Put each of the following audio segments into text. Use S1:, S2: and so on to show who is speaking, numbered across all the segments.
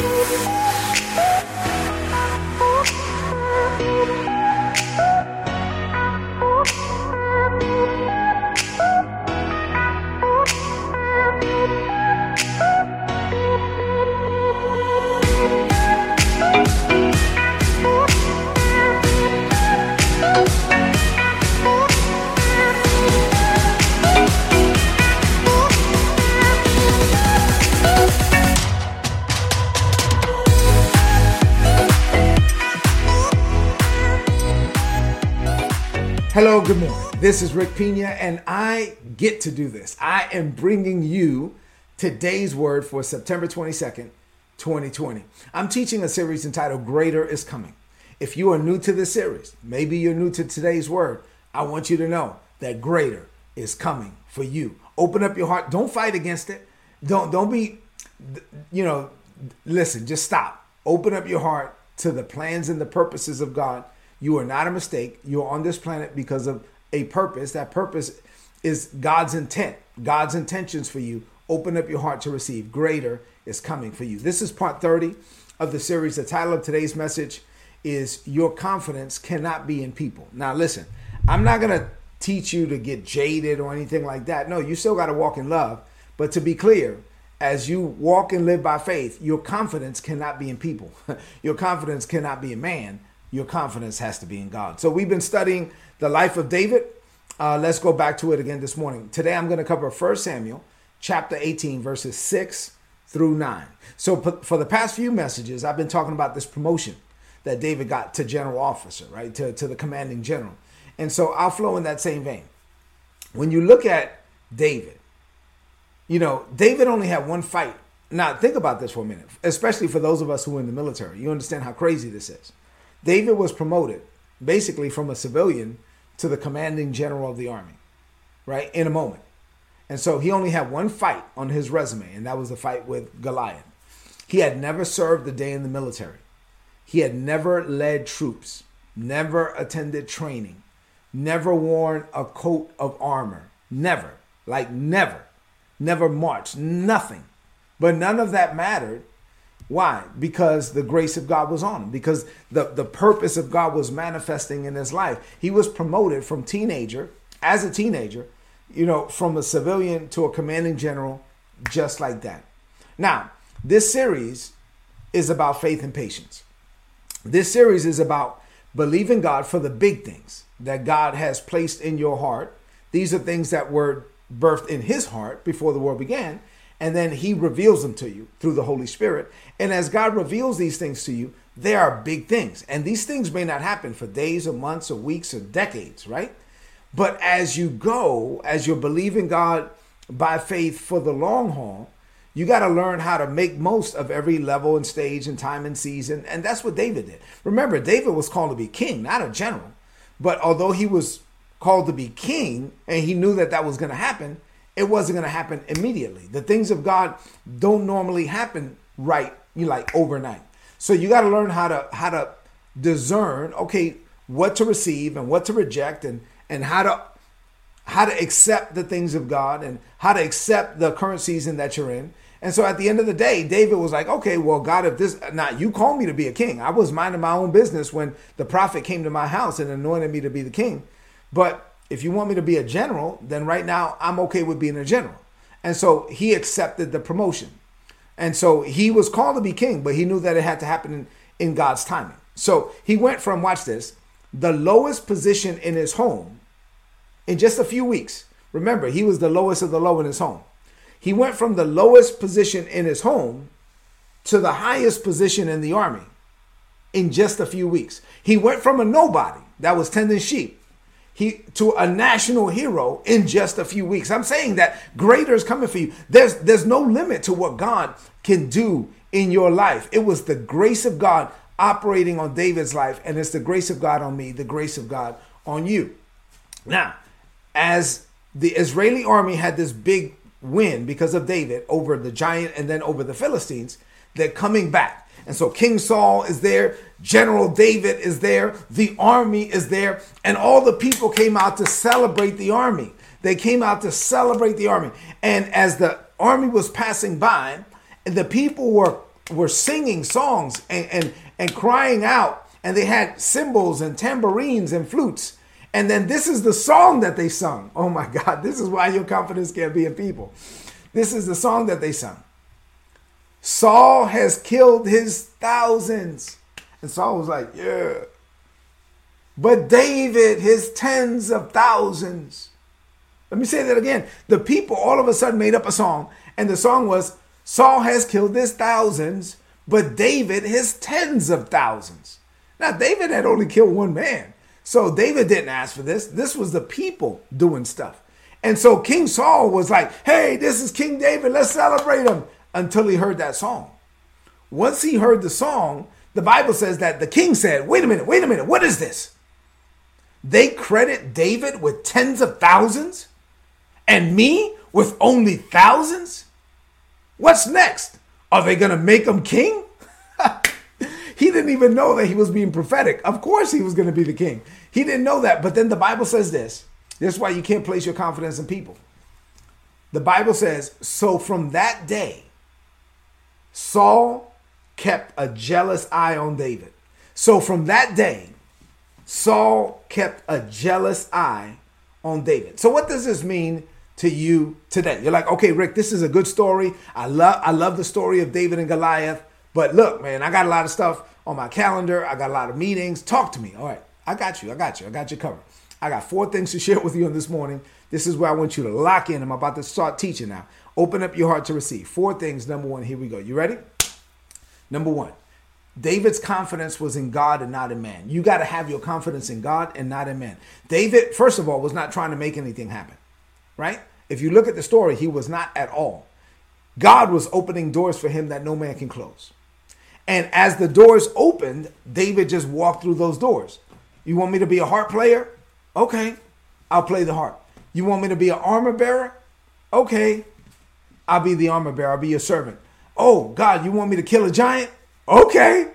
S1: Hello, good morning. This is Rick Pina, and I get to do this. I am bringing you today's word for September 22nd, 2020. I'm teaching a series entitled Greater is Coming. If you are new to this series, maybe you're new to today's word, I want you to know that greater is coming for you. Open up your heart. Don't fight against it. Don't don't be you know, listen, just stop. Open up your heart to the plans and the purposes of God you are not a mistake. You are on this planet because of a purpose. That purpose is God's intent, God's intentions for you. Open up your heart to receive. Greater is coming for you. This is part 30 of the series. The title of today's message is Your Confidence Cannot Be in People. Now, listen, I'm not going to teach you to get jaded or anything like that. No, you still got to walk in love. But to be clear, as you walk and live by faith, your confidence cannot be in people. your confidence cannot be in man your confidence has to be in God. So we've been studying the life of David. Uh, let's go back to it again this morning. Today I'm going to cover 1 Samuel chapter 18, verses 6 through 9. So for the past few messages, I've been talking about this promotion that David got to general officer, right? To, to the commanding general. And so I'll flow in that same vein. When you look at David, you know, David only had one fight. Now, think about this for a minute, especially for those of us who are in the military. You understand how crazy this is. David was promoted basically from a civilian to the commanding general of the army, right? In a moment. And so he only had one fight on his resume, and that was the fight with Goliath. He had never served a day in the military. He had never led troops, never attended training, never worn a coat of armor. Never. Like never. Never marched. Nothing. But none of that mattered why? Because the grace of God was on him, because the, the purpose of God was manifesting in his life. He was promoted from teenager, as a teenager, you know, from a civilian to a commanding general, just like that. Now, this series is about faith and patience. This series is about believing God for the big things that God has placed in your heart. These are things that were birthed in his heart before the world began and then he reveals them to you through the Holy Spirit. And as God reveals these things to you, they are big things. And these things may not happen for days or months or weeks or decades, right? But as you go, as you're believing God by faith for the long haul, you got to learn how to make most of every level and stage and time and season. And that's what David did. Remember, David was called to be king, not a general. But although he was called to be king and he knew that that was going to happen, it wasn't going to happen immediately. The things of God don't normally happen right, you like overnight. So you got to learn how to how to discern, okay, what to receive and what to reject and and how to how to accept the things of God and how to accept the current season that you're in. And so at the end of the day, David was like, okay, well, God, if this, now you called me to be a king. I was minding my own business when the prophet came to my house and anointed me to be the king. But if you want me to be a general, then right now I'm okay with being a general. And so he accepted the promotion. And so he was called to be king, but he knew that it had to happen in, in God's timing. So he went from, watch this, the lowest position in his home in just a few weeks. Remember, he was the lowest of the low in his home. He went from the lowest position in his home to the highest position in the army in just a few weeks. He went from a nobody that was tending sheep he to a national hero in just a few weeks. I'm saying that greater is coming for you. There's there's no limit to what God can do in your life. It was the grace of God operating on David's life, and it's the grace of God on me, the grace of God on you. Now, as the Israeli army had this big win because of David over the giant and then over the Philistines, they're coming back. And so King Saul is there, General David is there, the army is there, and all the people came out to celebrate the army. They came out to celebrate the army. And as the army was passing by, the people were were singing songs and, and, and crying out, and they had cymbals and tambourines and flutes. And then this is the song that they sung. Oh my God, this is why your confidence can't be in people. This is the song that they sung. Saul has killed his thousands. And Saul was like, Yeah. But David, his tens of thousands. Let me say that again. The people all of a sudden made up a song, and the song was Saul has killed his thousands, but David his tens of thousands. Now, David had only killed one man. So David didn't ask for this. This was the people doing stuff. And so King Saul was like, hey, this is King David. Let's celebrate him until he heard that song. Once he heard the song, the Bible says that the king said, wait a minute, wait a minute, what is this? They credit David with tens of thousands and me with only thousands? What's next? Are they going to make him king? he didn't even know that he was being prophetic. Of course, he was going to be the king. He didn't know that. But then the Bible says this this is why you can't place your confidence in people. The Bible says, So from that day, Saul kept a jealous eye on David. So from that day, Saul kept a jealous eye on David. So what does this mean to you today? You're like, okay, Rick, this is a good story. I love I love the story of David and Goliath. But look, man, I got a lot of stuff on my calendar. I got a lot of meetings. Talk to me. All right. I got you. I got you. I got you covered. I got four things to share with you on this morning. This is where I want you to lock in. I'm about to start teaching now. Open up your heart to receive. Four things. Number one, here we go. You ready? Number one, David's confidence was in God and not in man. You got to have your confidence in God and not in man. David, first of all, was not trying to make anything happen, right? If you look at the story, he was not at all. God was opening doors for him that no man can close. And as the doors opened, David just walked through those doors. You want me to be a harp player? Okay, I'll play the harp. You want me to be an armor bearer? Okay, I'll be the armor bearer. I'll be your servant. Oh, God, you want me to kill a giant? Okay,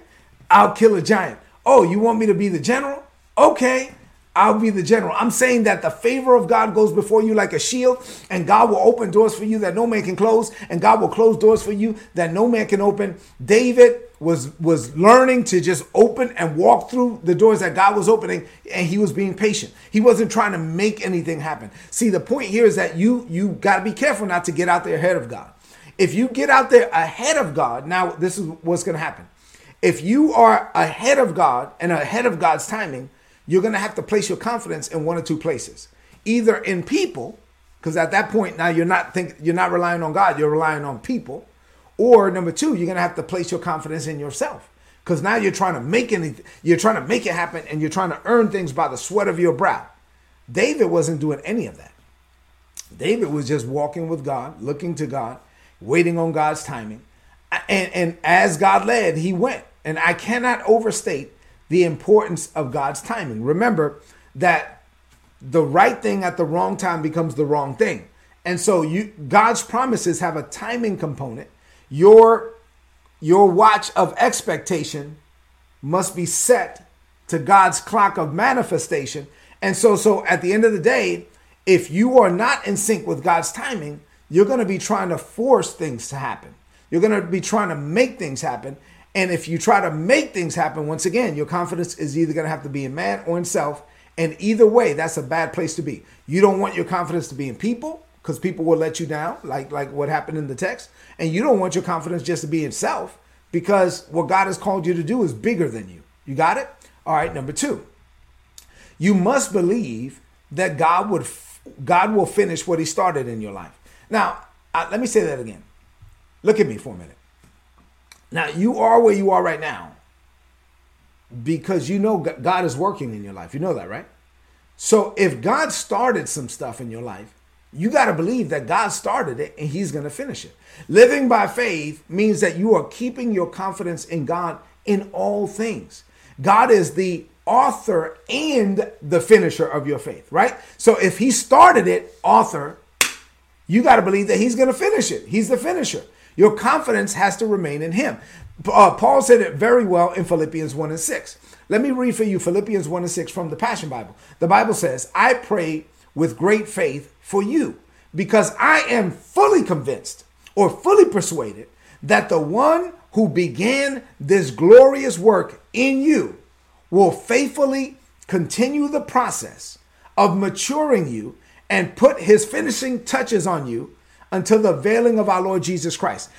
S1: I'll kill a giant. Oh, you want me to be the general? Okay, I'll be the general. I'm saying that the favor of God goes before you like a shield, and God will open doors for you that no man can close, and God will close doors for you that no man can open. David was was learning to just open and walk through the doors that God was opening, and he was being patient. He wasn't trying to make anything happen. See, the point here is that you you got to be careful not to get out there ahead of God. If you get out there ahead of God, now this is what's going to happen. If you are ahead of God and ahead of God's timing you're going to have to place your confidence in one or two places. Either in people because at that point now you're not think you're not relying on god you're relying on people. Or number two you're going to have to place your confidence in yourself. Because now you're trying to make anything you're trying to make it happen and you're trying to earn things by the sweat of your brow. David wasn't doing any of that. David was just walking with god looking to god waiting on god's timing. And and as god led he went. And i cannot overstate the importance of God's timing. Remember that the right thing at the wrong time becomes the wrong thing. And so you God's promises have a timing component. Your your watch of expectation must be set to God's clock of manifestation. And so so at the end of the day, if you are not in sync with God's timing, you're going to be trying to force things to happen. You're going to be trying to make things happen and if you try to make things happen, once again, your confidence is either going to have to be in man or in self. And either way, that's a bad place to be. You don't want your confidence to be in people because people will let you down, like like what happened in the text. And you don't want your confidence just to be in self because what God has called you to do is bigger than you. You got it? All right, number 2. You must believe that God would God will finish what he started in your life. Now, uh, let me say that again. Look at me for a minute. Now, you are where you are right now because you know God is working in your life. You know that, right? So if God started some stuff in your life, you got to believe that God started it and he's going to finish it. Living by faith means that you are keeping your confidence in God in all things. God is the author and the finisher of your faith, right? So if he started it, author, you got to believe that he's going to finish it. He's the finisher. Your confidence has to remain in Him. Uh, Paul said it very well in Philippians 1 and 6. Let me read for you Philippians 1 and 6 from the Passion Bible. The Bible says, I pray with great faith for you because I am fully convinced or fully persuaded that the one who began this glorious work in you will faithfully continue the process of maturing you and put his finishing touches on you until the veiling of our Lord Jesus Christ.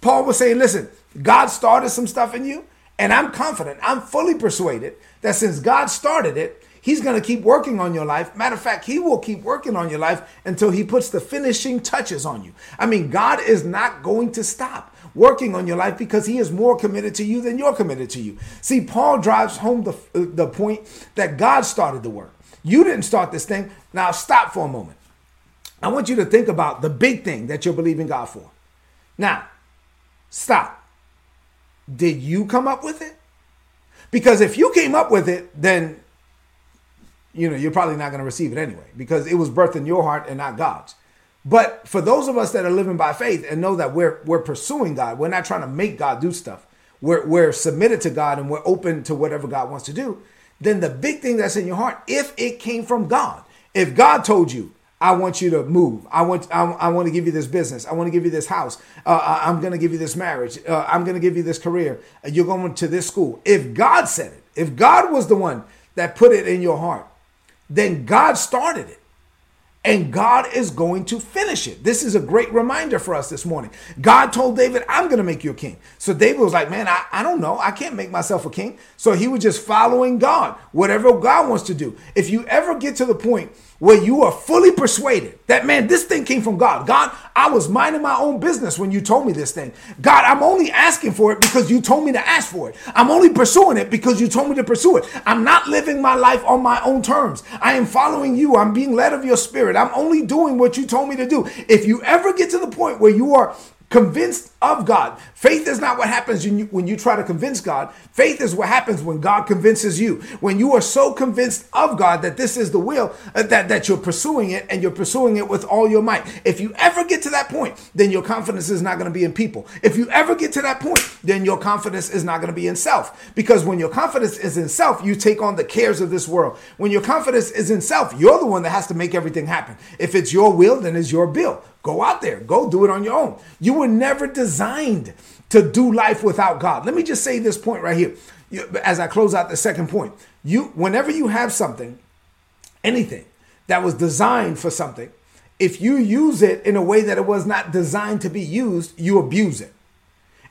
S1: Paul was saying, listen, God started some stuff in you, and I'm confident, I'm fully persuaded that since God started it, He's going to keep working on your life. Matter of fact, He will keep working on your life until He puts the finishing touches on you. I mean, God is not going to stop working on your life because He is more committed to you than you're committed to you. See, Paul drives home the, the point that God started the work. You didn't start this thing. Now, stop for a moment. I want you to think about the big thing that you're believing God for. Now, stop. Did you come up with it? Because if you came up with it, then you know, you're probably not going to receive it anyway because it was birthed in your heart and not God's. But for those of us that are living by faith and know that we're we're pursuing God, we're not trying to make God do stuff. We're we're submitted to God and we're open to whatever God wants to do. Then the big thing that's in your heart, if it came from God, if God told you, I want you to move. I want I, I want to give you this business. I want to give you this house. Uh, I'm going to give you this marriage. Uh, I'm going to give you this career. You're going to this school. If God said it, if God was the one that put it in your heart, then God started it. And God is going to finish it. This is a great reminder for us this morning. God told David, I'm going to make you a king. So David was like, Man, I, I don't know. I can't make myself a king. So he was just following God, whatever God wants to do. If you ever get to the point where you are fully persuaded that, man, this thing came from God. God, I was minding my own business when you told me this thing. God, I'm only asking for it because you told me to ask for it. I'm only pursuing it because you told me to pursue it. I'm not living my life on my own terms. I am following you. I'm being led of your spirit. I'm only doing what you told me to do. If you ever get to the point where you are convinced of God. Faith is not what happens when you, when you try to convince God. Faith is what happens when God convinces you. When you are so convinced of God that this is the will, uh, that, that you're pursuing it and you're pursuing it with all your might. If you ever get to that point, then your confidence is not going to be in people. If you ever get to that point, then your confidence is not going to be in self. Because when your confidence is in self, you take on the cares of this world. When your confidence is in self, you're the one that has to make everything happen. If it's your will, then it's your bill. Go out there, go do it on your own. You were never designed to do life without God. Let me just say this point right here as I close out the second point. You whenever you have something, anything that was designed for something, if you use it in a way that it was not designed to be used, you abuse it.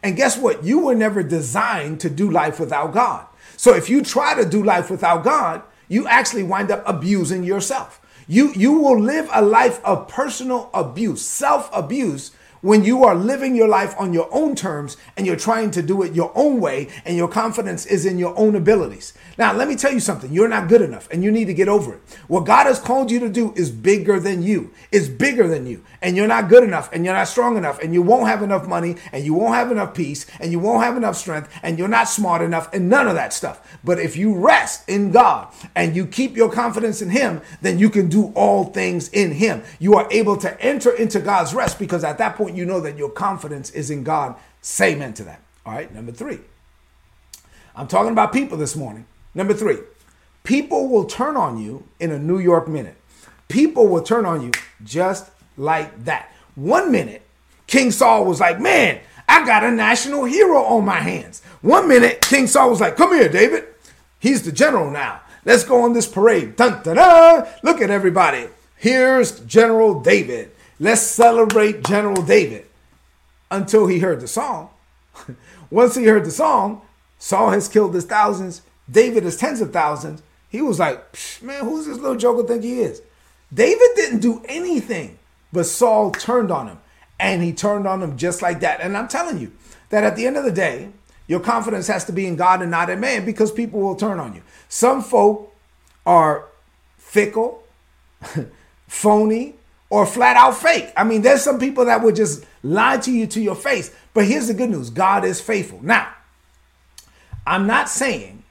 S1: And guess what? You were never designed to do life without God. So if you try to do life without God, you actually wind up abusing yourself. You, you will live a life of personal abuse, self abuse, when you are living your life on your own terms and you're trying to do it your own way and your confidence is in your own abilities. Now, let me tell you something. You're not good enough and you need to get over it. What God has called you to do is bigger than you. It's bigger than you. And you're not good enough and you're not strong enough and you won't have enough money and you won't have enough peace and you won't have enough strength and you're not smart enough and none of that stuff. But if you rest in God and you keep your confidence in Him, then you can do all things in Him. You are able to enter into God's rest because at that point you know that your confidence is in God. Say amen to that. All right, number three. I'm talking about people this morning. Number three, people will turn on you in a New York minute. People will turn on you just like that. One minute, King Saul was like, Man, I got a national hero on my hands. One minute, King Saul was like, Come here, David. He's the general now. Let's go on this parade. Dun, dun, dun. Look at everybody. Here's General David. Let's celebrate General David until he heard the song. Once he heard the song, Saul has killed his thousands, David is tens of thousands. He was like, man, who's this little joker think he is? David didn't do anything, but Saul turned on him. And he turned on him just like that. And I'm telling you that at the end of the day, your confidence has to be in God and not in man because people will turn on you. Some folk are fickle, phony, or flat out fake. I mean, there's some people that would just lie to you to your face. But here's the good news God is faithful. Now, I'm not saying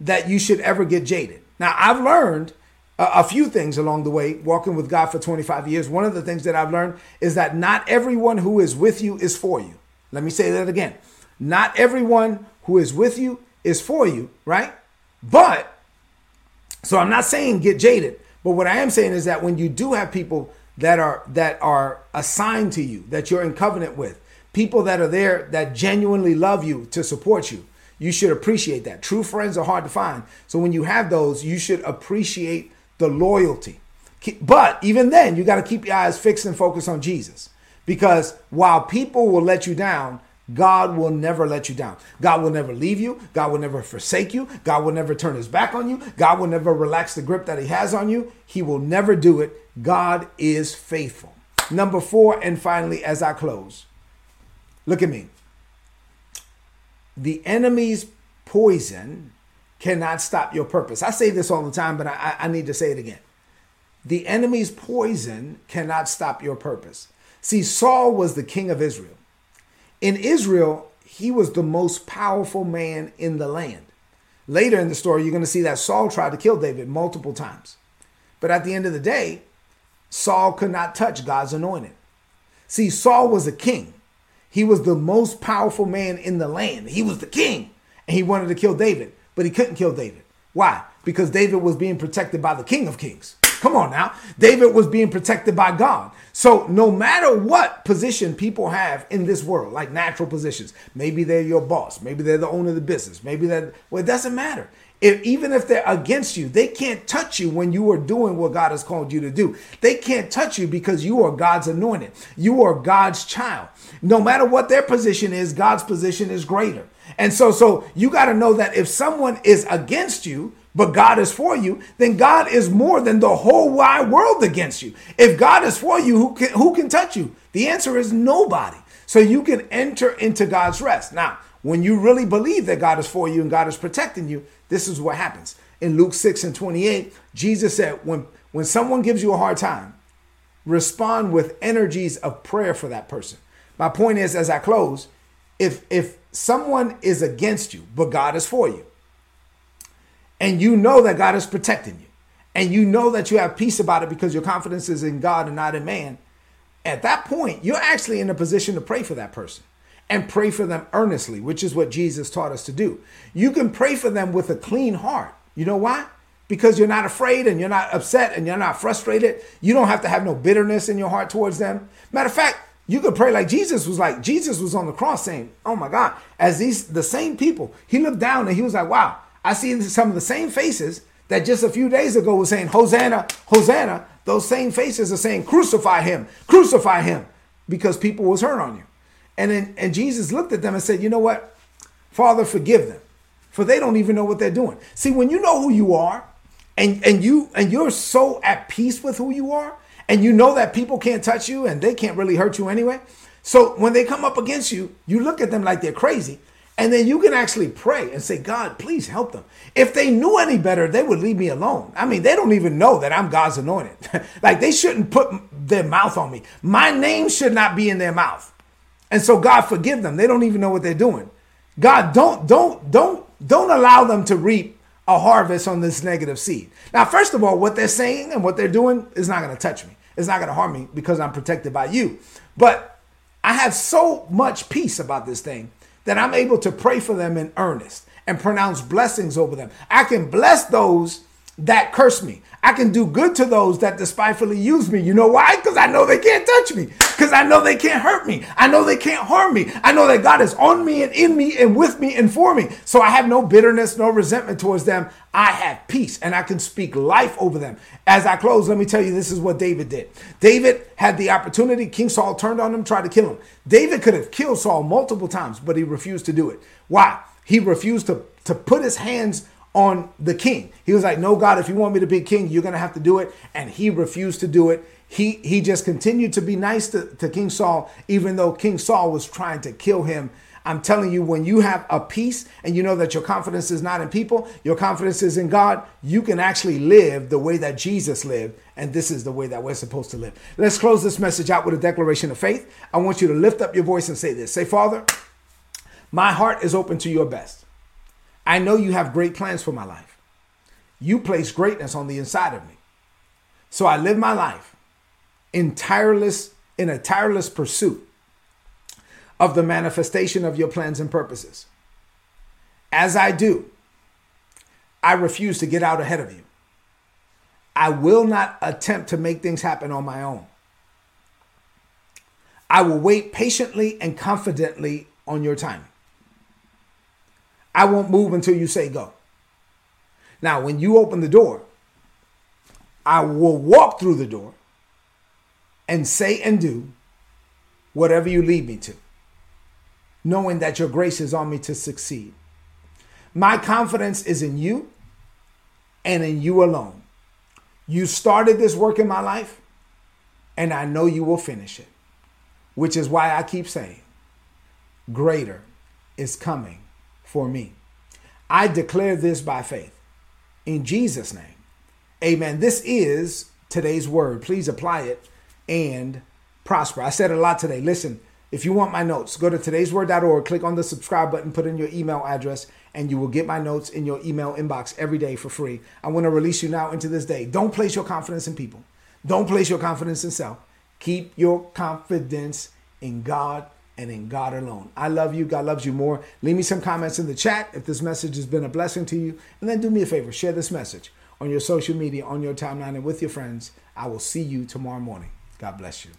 S1: that you should ever get jaded. Now, I've learned a, few things along the way, walking with God for 25 years. One of the things that I've learned is that not everyone who is with you is for you. Let me say that again. Not everyone who is with you is for you, right? But, so I'm not saying get jaded, but what I am saying is that when you do have people that are that are assigned to you that you're in covenant with people that are there that genuinely love you to support you. You should appreciate that. True friends are hard to find. So when you have those, you should appreciate the loyalty. But even then, you got to keep your eyes fixed and focused on Jesus. Because while people will let you down, God will never let you down. God will never leave you. God will never forsake you. God will never turn his back on you. God will never relax the grip that he has on you. He will never do it. God is faithful. Number four, and finally, as I close, look at me. The enemy's poison cannot stop your purpose. I say this all the time, but I, I need to say it again. The enemy's poison cannot stop your purpose. See, Saul was the king of Israel. In Israel, he was the most powerful man in the land. Later in the story, you're going to see that Saul tried to kill David multiple times. But at the end of the day, Saul could not touch God's anointed. See, Saul was a king. He was the most powerful man in the land. He was the king. And he wanted to kill David, but he couldn't kill David. Why? Because David was being protected by the King of Kings. Come on now. David was being protected by God. So no matter what position people have in this world, like natural positions, maybe they're your boss, maybe they're the owner of the business, maybe that well, it doesn't matter. If, even if they're against you, they can't touch you when you are doing what God has called you to do. They can't touch you because you are God's anointed. You are God's child. No matter what their position is, God's position is greater. And so, so you got to know that if someone is against you, but God is for you, then God is more than the whole wide world against you. If God is for you, who can, who can touch you? The answer is nobody. So you can enter into God's rest. Now, when you really believe that God is for you and God is protecting you, this is what happens. In Luke 6 and 28, Jesus said, when, when someone gives you a hard time, respond with energies of prayer for that person. My point is, as I close, if if someone is against you, but God is for you, and you know that God is protecting you, and you know that you have peace about it because your confidence is in God and not in man, at that point, you're actually in a position to pray for that person and pray for them earnestly, which is what Jesus taught us to do. You can pray for them with a clean heart. You know why? Because you're not afraid and you're not upset and you're not frustrated. You don't have to have no bitterness in your heart towards them. Matter of fact, you could pray like Jesus was like, Jesus was on the cross saying, Oh my God, as these the same people, he looked down and he was like, Wow, I see some of the same faces that just a few days ago was saying, Hosanna, Hosanna. Those same faces are saying, Crucify him, crucify him, because people was hurt on you. And then and Jesus looked at them and said, You know what? Father, forgive them, for they don't even know what they're doing. See, when you know who you are, and, and you and you're so at peace with who you are, and you know that people can't touch you and they can't really hurt you anyway. So when they come up against you, you look at them like they're crazy and then you can actually pray and say, God, please help them. If they knew any better, they would leave me alone. I mean, they don't even know that I'm God's anointed. like they shouldn't put their mouth on me. My name should not be in their mouth. And so God forgive them. They don't even know what they're doing. God, don't, don't, don't, don't allow them to reap a harvest on this negative seed. Now, first of all, what they're saying and what they're doing is not going to touch me. It's not going to harm me because I'm protected by you. But I have so much peace about this thing that I'm able to pray for them in earnest and pronounce blessings over them. I can bless those that curse me. I can do good to those that despitefully use me. You know why? Because I know they can't touch me. Because I know they can't hurt me. I know they can't harm me. I know that God is on me and in me and with me and for me. So I have no bitterness, no resentment towards them. I have peace and I can speak life over them. As I close, let me tell you this is what David did. David had the opportunity. King Saul turned on him, tried to kill him. David could have killed Saul multiple times, but he refused to do it. Why? He refused to, to put his hands on the king. He was like, "No, God, if you want me to be king, you're going to have to do it." And he refused to do it. He he just continued to be nice to, to King Saul, even though King Saul was trying to kill him. I'm telling you, when you have a peace and you know that your confidence is not in people, your confidence is in God, you can actually live the way that Jesus lived. And this is the way that we're supposed to live. Let's close this message out with a declaration of faith. I want you to lift up your voice and say this Say, Father, my heart is open to your best. I know you have great plans for my life. You place greatness on the inside of me. So I live my life in tireless, in a tireless pursuit of the manifestation of your plans and purposes. As I do, I refuse to get out ahead of you. I will not attempt to make things happen on my own. I will wait patiently and confidently on your timing. I won't move until you say go. Now, when you open the door, I will walk through the door and say and do whatever you lead me to, knowing that your grace is on me to succeed. My confidence is in you and in you alone. You started this work in my life, and I know you will finish it, which is why I keep saying, Greater is coming for me. I declare this by faith in Jesus' name. Amen. This is today's word. Please apply it and prosper. I said a lot today. Listen, if you want my notes, go to today'sword.org, click on the subscribe button, put in your email address, and you will get my notes in your email inbox every day for free. I want to release you now into this day. Don't place your confidence in people, don't place your confidence in self. Keep your confidence in God and in God alone. I love you. God loves you more. Leave me some comments in the chat if this message has been a blessing to you. And then do me a favor share this message on your social media, on your timeline, and with your friends. I will see you tomorrow morning. God bless you.